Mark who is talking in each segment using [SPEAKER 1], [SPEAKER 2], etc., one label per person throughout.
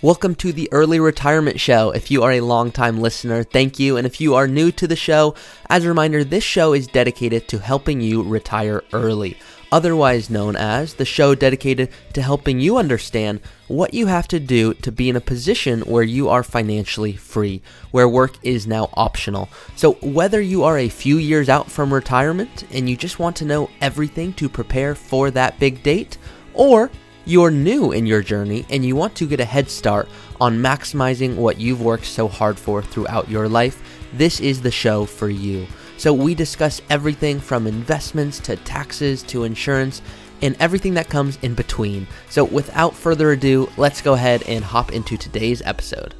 [SPEAKER 1] Welcome to the Early Retirement Show. If you are a longtime listener, thank you. And if you are new to the show, as a reminder, this show is dedicated to helping you retire early, otherwise known as the show dedicated to helping you understand what you have to do to be in a position where you are financially free, where work is now optional. So, whether you are a few years out from retirement and you just want to know everything to prepare for that big date, or you're new in your journey and you want to get a head start on maximizing what you've worked so hard for throughout your life, this is the show for you. So, we discuss everything from investments to taxes to insurance and everything that comes in between. So, without further ado, let's go ahead and hop into today's episode.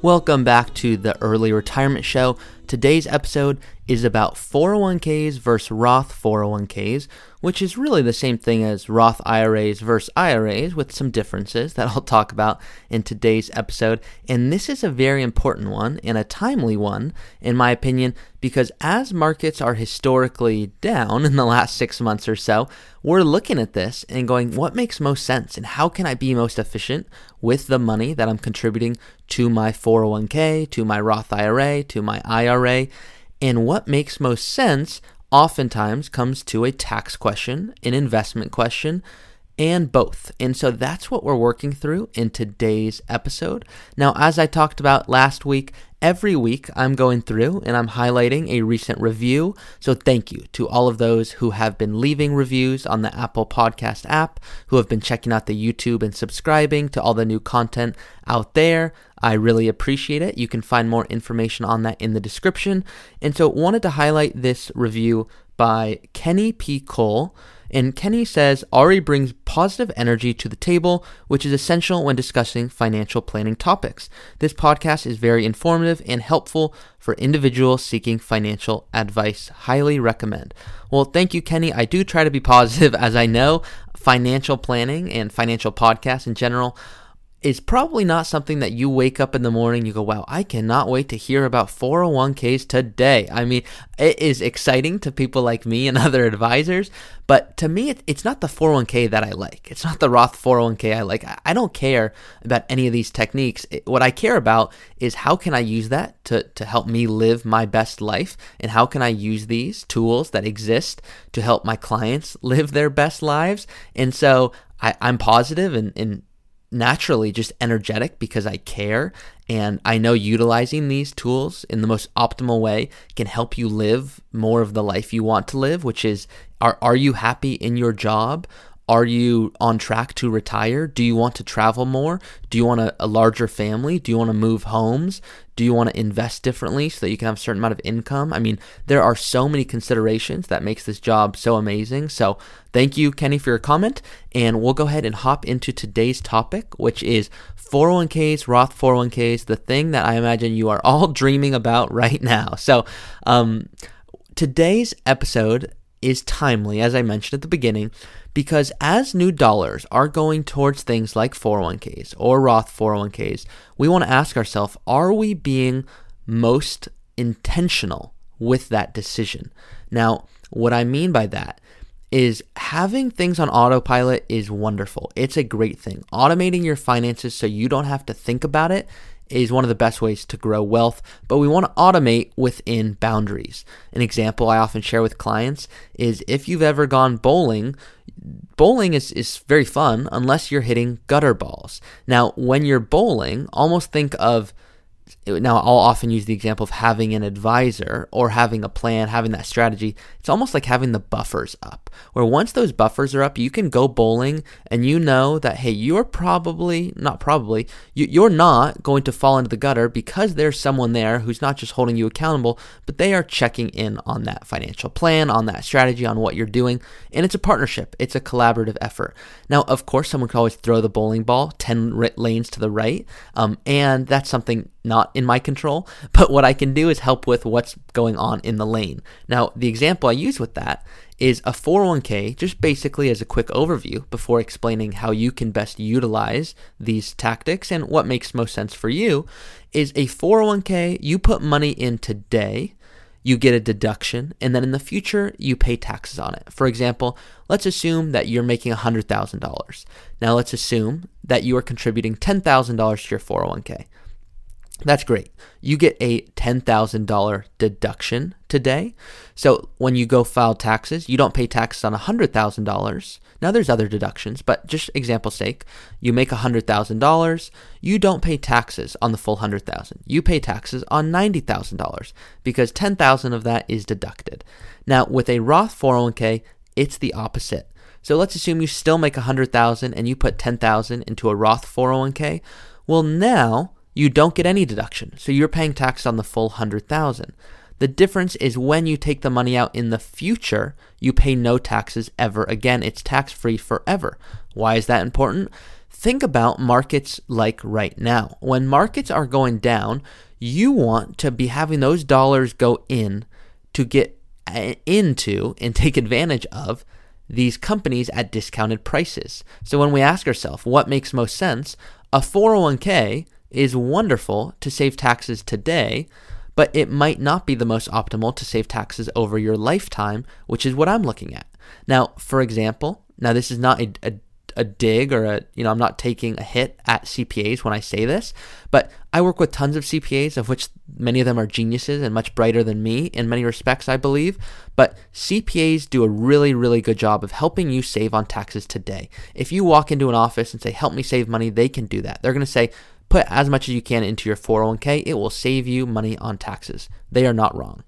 [SPEAKER 1] Welcome back to the Early Retirement Show. Today's episode is about 401ks versus Roth 401ks, which is really the same thing as Roth IRAs versus IRAs with some differences that I'll talk about in today's episode. And this is a very important one and a timely one, in my opinion, because as markets are historically down in the last six months or so, we're looking at this and going, what makes most sense and how can I be most efficient with the money that I'm contributing to my 401k, to my Roth IRA, to my IRA? And what makes most sense oftentimes comes to a tax question, an investment question, and both. And so that's what we're working through in today's episode. Now, as I talked about last week, every week I'm going through and I'm highlighting a recent review. So thank you to all of those who have been leaving reviews on the Apple Podcast app, who have been checking out the YouTube and subscribing to all the new content out there. I really appreciate it. You can find more information on that in the description. And so wanted to highlight this review by Kenny P. Cole. And Kenny says Ari brings positive energy to the table, which is essential when discussing financial planning topics. This podcast is very informative and helpful for individuals seeking financial advice. Highly recommend. Well, thank you, Kenny. I do try to be positive, as I know financial planning and financial podcasts in general is probably not something that you wake up in the morning you go wow i cannot wait to hear about 401ks today. I mean it is exciting to people like me and other advisors but to me it's not the 401k that i like. It's not the roth 401k i like. I don't care about any of these techniques. What i care about is how can i use that to, to help me live my best life and how can i use these tools that exist to help my clients live their best lives? And so I, i'm positive and, and naturally just energetic because I care and I know utilizing these tools in the most optimal way can help you live more of the life you want to live, which is are are you happy in your job? Are you on track to retire? Do you want to travel more? Do you want a, a, larger family? Do you want to move homes? Do you want to invest differently so that you can have a certain amount of income? I mean, there are so many considerations that makes this job so amazing. So, thank you, Kenny, for your comment. And we'll go ahead and hop into today's topic, which is 401ks, Roth 401ks, the thing that I imagine you are all dreaming about right now. So, um, today's episode is timely, as I mentioned at the beginning, because as new dollars are going towards things like 401ks or Roth 401ks, we want to ask ourselves are we being most intentional with that decision? Now, what I mean by that is having things on autopilot is wonderful. It's a great thing. Automating your finances so you don't have to think about it is one of the best ways to grow wealth, but we want to automate within boundaries. An example I often share with clients is if you've ever gone bowling, bowling is, is very fun unless you're hitting gutter balls. Now, when you're bowling, almost think of now I'll often use the example of having an advisor or having a plan, having that strategy. It's almost like having the buffers up, where once those buffers are up, you can go bowling and you know that, hey, you're probably, not probably, you're not going to fall into the gutter because there's someone there who's not just holding you accountable, but they are checking in on that financial plan, on that strategy, on what you're doing. And it's a partnership, it's a collaborative effort. Now, of course, someone can always throw the bowling ball 10 lanes to the right, um, and that's something not in my control, but what I can do is help with what's going on in the lane. Now, the example I use with that is a 401k, just basically as a quick overview before explaining how you can best utilize these tactics and what makes most sense for you, is a 401k, you put money in today. you get a deduction, and then in the future, you pay taxes on it. For example, let's assume that you're making $100,000. Now, let's assume that you are contributing $10,000 to your 401k. That's great. You get a $10,000 deduction today. So when you go file taxes, you don't pay taxes on $100,000. Now there's other deductions, but just example sake, you make $100,000, you don't pay taxes on the full 100,000. You pay taxes on $90,000 because 10,000 of that is deducted. Now with a Roth 401k, it's the opposite. So let's assume you still make 100,000 and you put 10,000 into a Roth 401k. Well, now you don't get any deduction. So you're paying tax on the full 100,000. The difference is when you take the money out in the future, you pay no taxes ever again. It's tax free forever. Why is that important? Think about markets like right now. When markets are going down, you want to be having those dollars go in to get uh, into and take advantage of these companies at discounted prices. So when we ask ourselves what makes most sense, a 401k is wonderful to save taxes today, but it might not be the most optimal to save taxes over your lifetime, which is what I'm looking at. Now, for example, now this is not a, a, a dig or a, you know, I'm not taking a hit at CPAs when I say this, but I work with tons of CPAs, of which many of them are geniuses and much brighter than me in many respects, I believe. But CPAs do a really, really good job of helping you save on taxes today. If you walk into an office and say, help me save money, they can do that. They're going to say, Put as much as you can into your 401k. It will save you money on taxes. They are not wrong.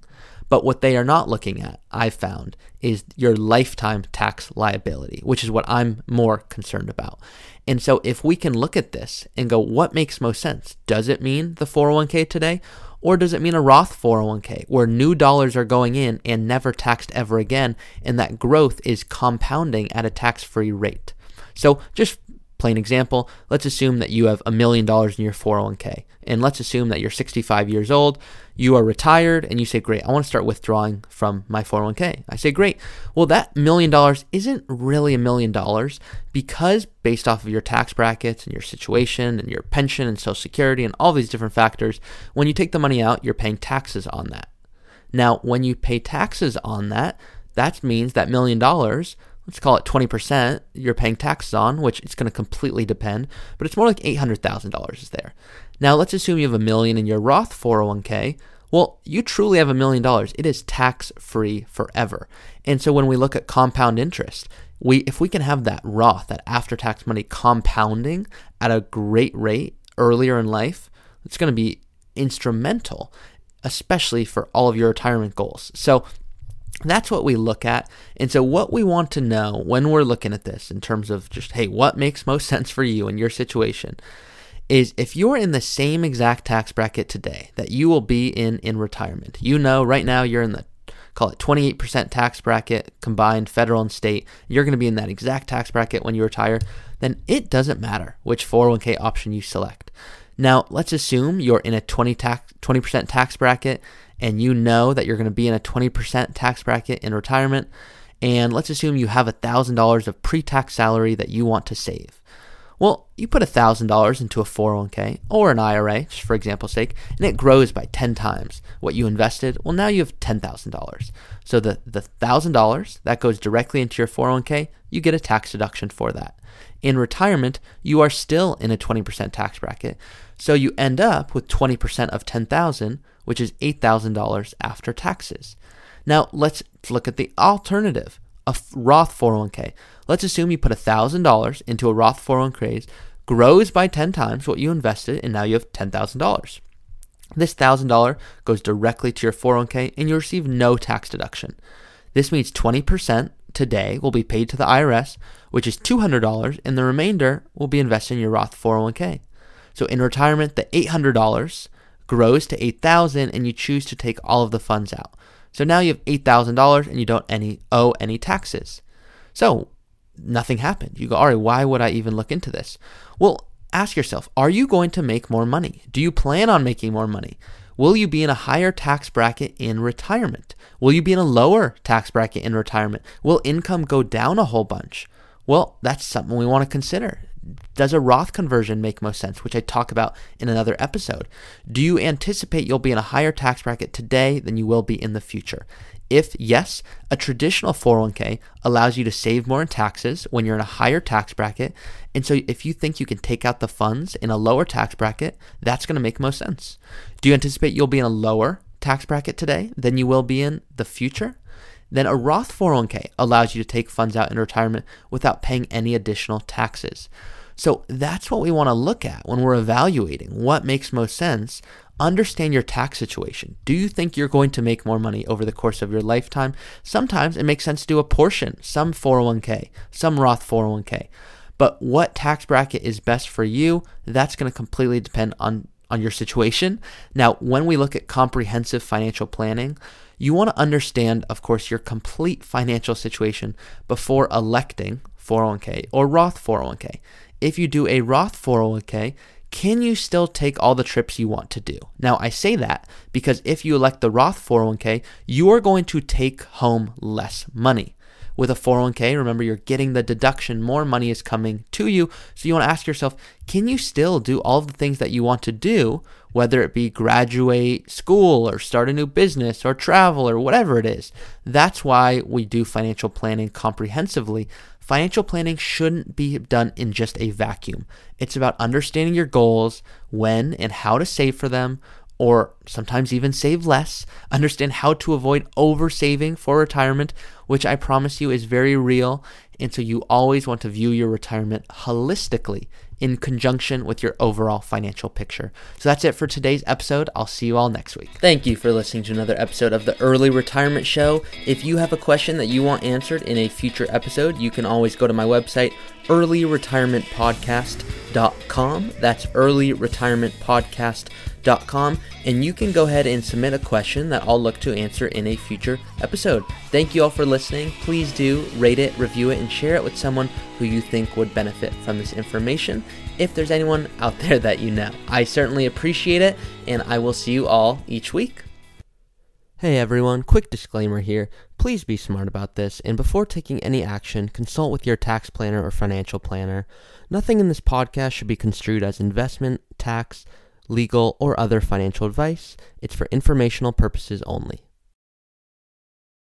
[SPEAKER 1] But what they are not looking at, I've found, is your lifetime tax liability, which is what I'm more concerned about. And so if we can look at this and go, what makes most sense? Does it mean the 401k today? Or does it mean a Roth 401k where new dollars are going in and never taxed ever again, and that growth is compounding at a tax free rate? So just Plain example, let's assume that you have a million dollars in your 401k. And let's assume that you're 65 years old, you are retired, and you say, Great, I want to start withdrawing from my 401k. I say, Great. Well, that million dollars isn't really a million dollars because, based off of your tax brackets and your situation and your pension and Social Security and all these different factors, when you take the money out, you're paying taxes on that. Now, when you pay taxes on that, that means that million dollars let's call it 20% you're paying taxes on, which it's going to completely depend, but it's more like $800,000 is there. Now, let's assume you have a million in your Roth 401k. Well, you truly have a million dollars. It is tax free forever. And so when we look at compound interest, we if we can have that Roth, that after tax money compounding at a great rate earlier in life, it's going to be instrumental, especially for all of your retirement goals. So that's what we look at. And so, what we want to know when we're looking at this in terms of just, hey, what makes most sense for you in your situation is if you're in the same exact tax bracket today that you will be in in retirement, you know, right now you're in the call it 28% tax bracket combined federal and state, you're going to be in that exact tax bracket when you retire, then it doesn't matter which 401k option you select. Now, let's assume you're in a 20 tax, 20% tax bracket and you know that you're going to be in a 20% tax bracket in retirement, and let's assume you have $1,000 of pre tax salary that you want to save. Well, you put $1,000 into a 401k or an IRA, for example's sake, and it grows by 10 times what you invested. Well, now you have $10,000. So the, the $1,000 that goes directly into your 401k, you get a tax deduction for that. In retirement, you are still in a 20% tax bracket. So you end up with 20% of 10,000, which is $8,000 after taxes. Now let's look at the alternative, a Roth 401k. Let's assume you put $1,000 into a Roth 401k, grows by 10 times what you invested, and now you have $10,000. This $1,000 goes directly to your 401k and you receive no tax deduction. This means 20% today will be paid to the IRS, which is $200, and the remainder will be invested in your Roth 401k. So in retirement, the $800 grows to 8000 and you choose to take all of the funds out. So now you have $8,000 and you don't any owe any taxes. So nothing happened. You go, all right, why would I even look into this? Well, ask yourself, are you going to make more money? Do you plan on making more money? Will you be in a higher tax bracket in retirement? Will you be in a lower tax bracket in retirement? Will income go down a whole bunch? Well, that's something we want to consider. Does a Roth conversion make most sense, which I talk about in another episode? Do you anticipate you'll be in a higher tax bracket today than you will be in the future? If yes, a traditional 401k allows you to save more in taxes when you're in a higher tax bracket. And so if you think you can take out the funds in a lower tax bracket, that's going to make most sense. Do you anticipate you'll be in a lower tax bracket today than you will be in the future? Then a Roth 401k allows you to take funds out in retirement without paying any additional taxes. So that's what we want to look at when we're evaluating what makes most sense. Understand your tax situation. Do you think you're going to make more money over the course of your lifetime? Sometimes it makes sense to do a portion, some 401k, some Roth 401k. But what tax bracket is best for you, that's going to completely depend on, on your situation. Now, when we look at comprehensive financial planning, you want to understand, of course, your complete financial situation before electing 401k or Roth 401k. If you do a Roth 401k, can you still take all the trips you want to do? Now, I say that because if you elect the Roth 401k, you are going to take home less money. With a 401k, remember you're getting the deduction, more money is coming to you. So you want to ask yourself, can you still do all the things that you want to do, whether it be graduate school or start a new business or travel or whatever it is? That's why we do financial planning comprehensively Financial planning shouldn't be done in just a vacuum. It's about understanding your goals, when and how to save for them, or sometimes even save less. Understand how to avoid oversaving for retirement, which I promise you is very real. And so you always want to view your retirement holistically in conjunction with your overall financial picture. So that's it for today's episode. I'll see you all next week. Thank you for listening to another episode of the Early Retirement Show. If you have a question that you want answered in a future episode, you can always go to my website, earlyretirementpodcast.com. That's earlyretirementpodcast.com. And you can go ahead and submit a question that I'll look to answer in a future episode. Thank you all for listening. Please do rate it, review it, and share it with someone who you think would benefit from this information if there's anyone out there that you know. I certainly appreciate it, and I will see you all each week. Hey everyone, quick disclaimer here. Please be smart about this, and before taking any action, consult with your tax planner or financial planner. Nothing in this podcast should be construed as investment, tax, legal, or other financial advice. It's for informational purposes only.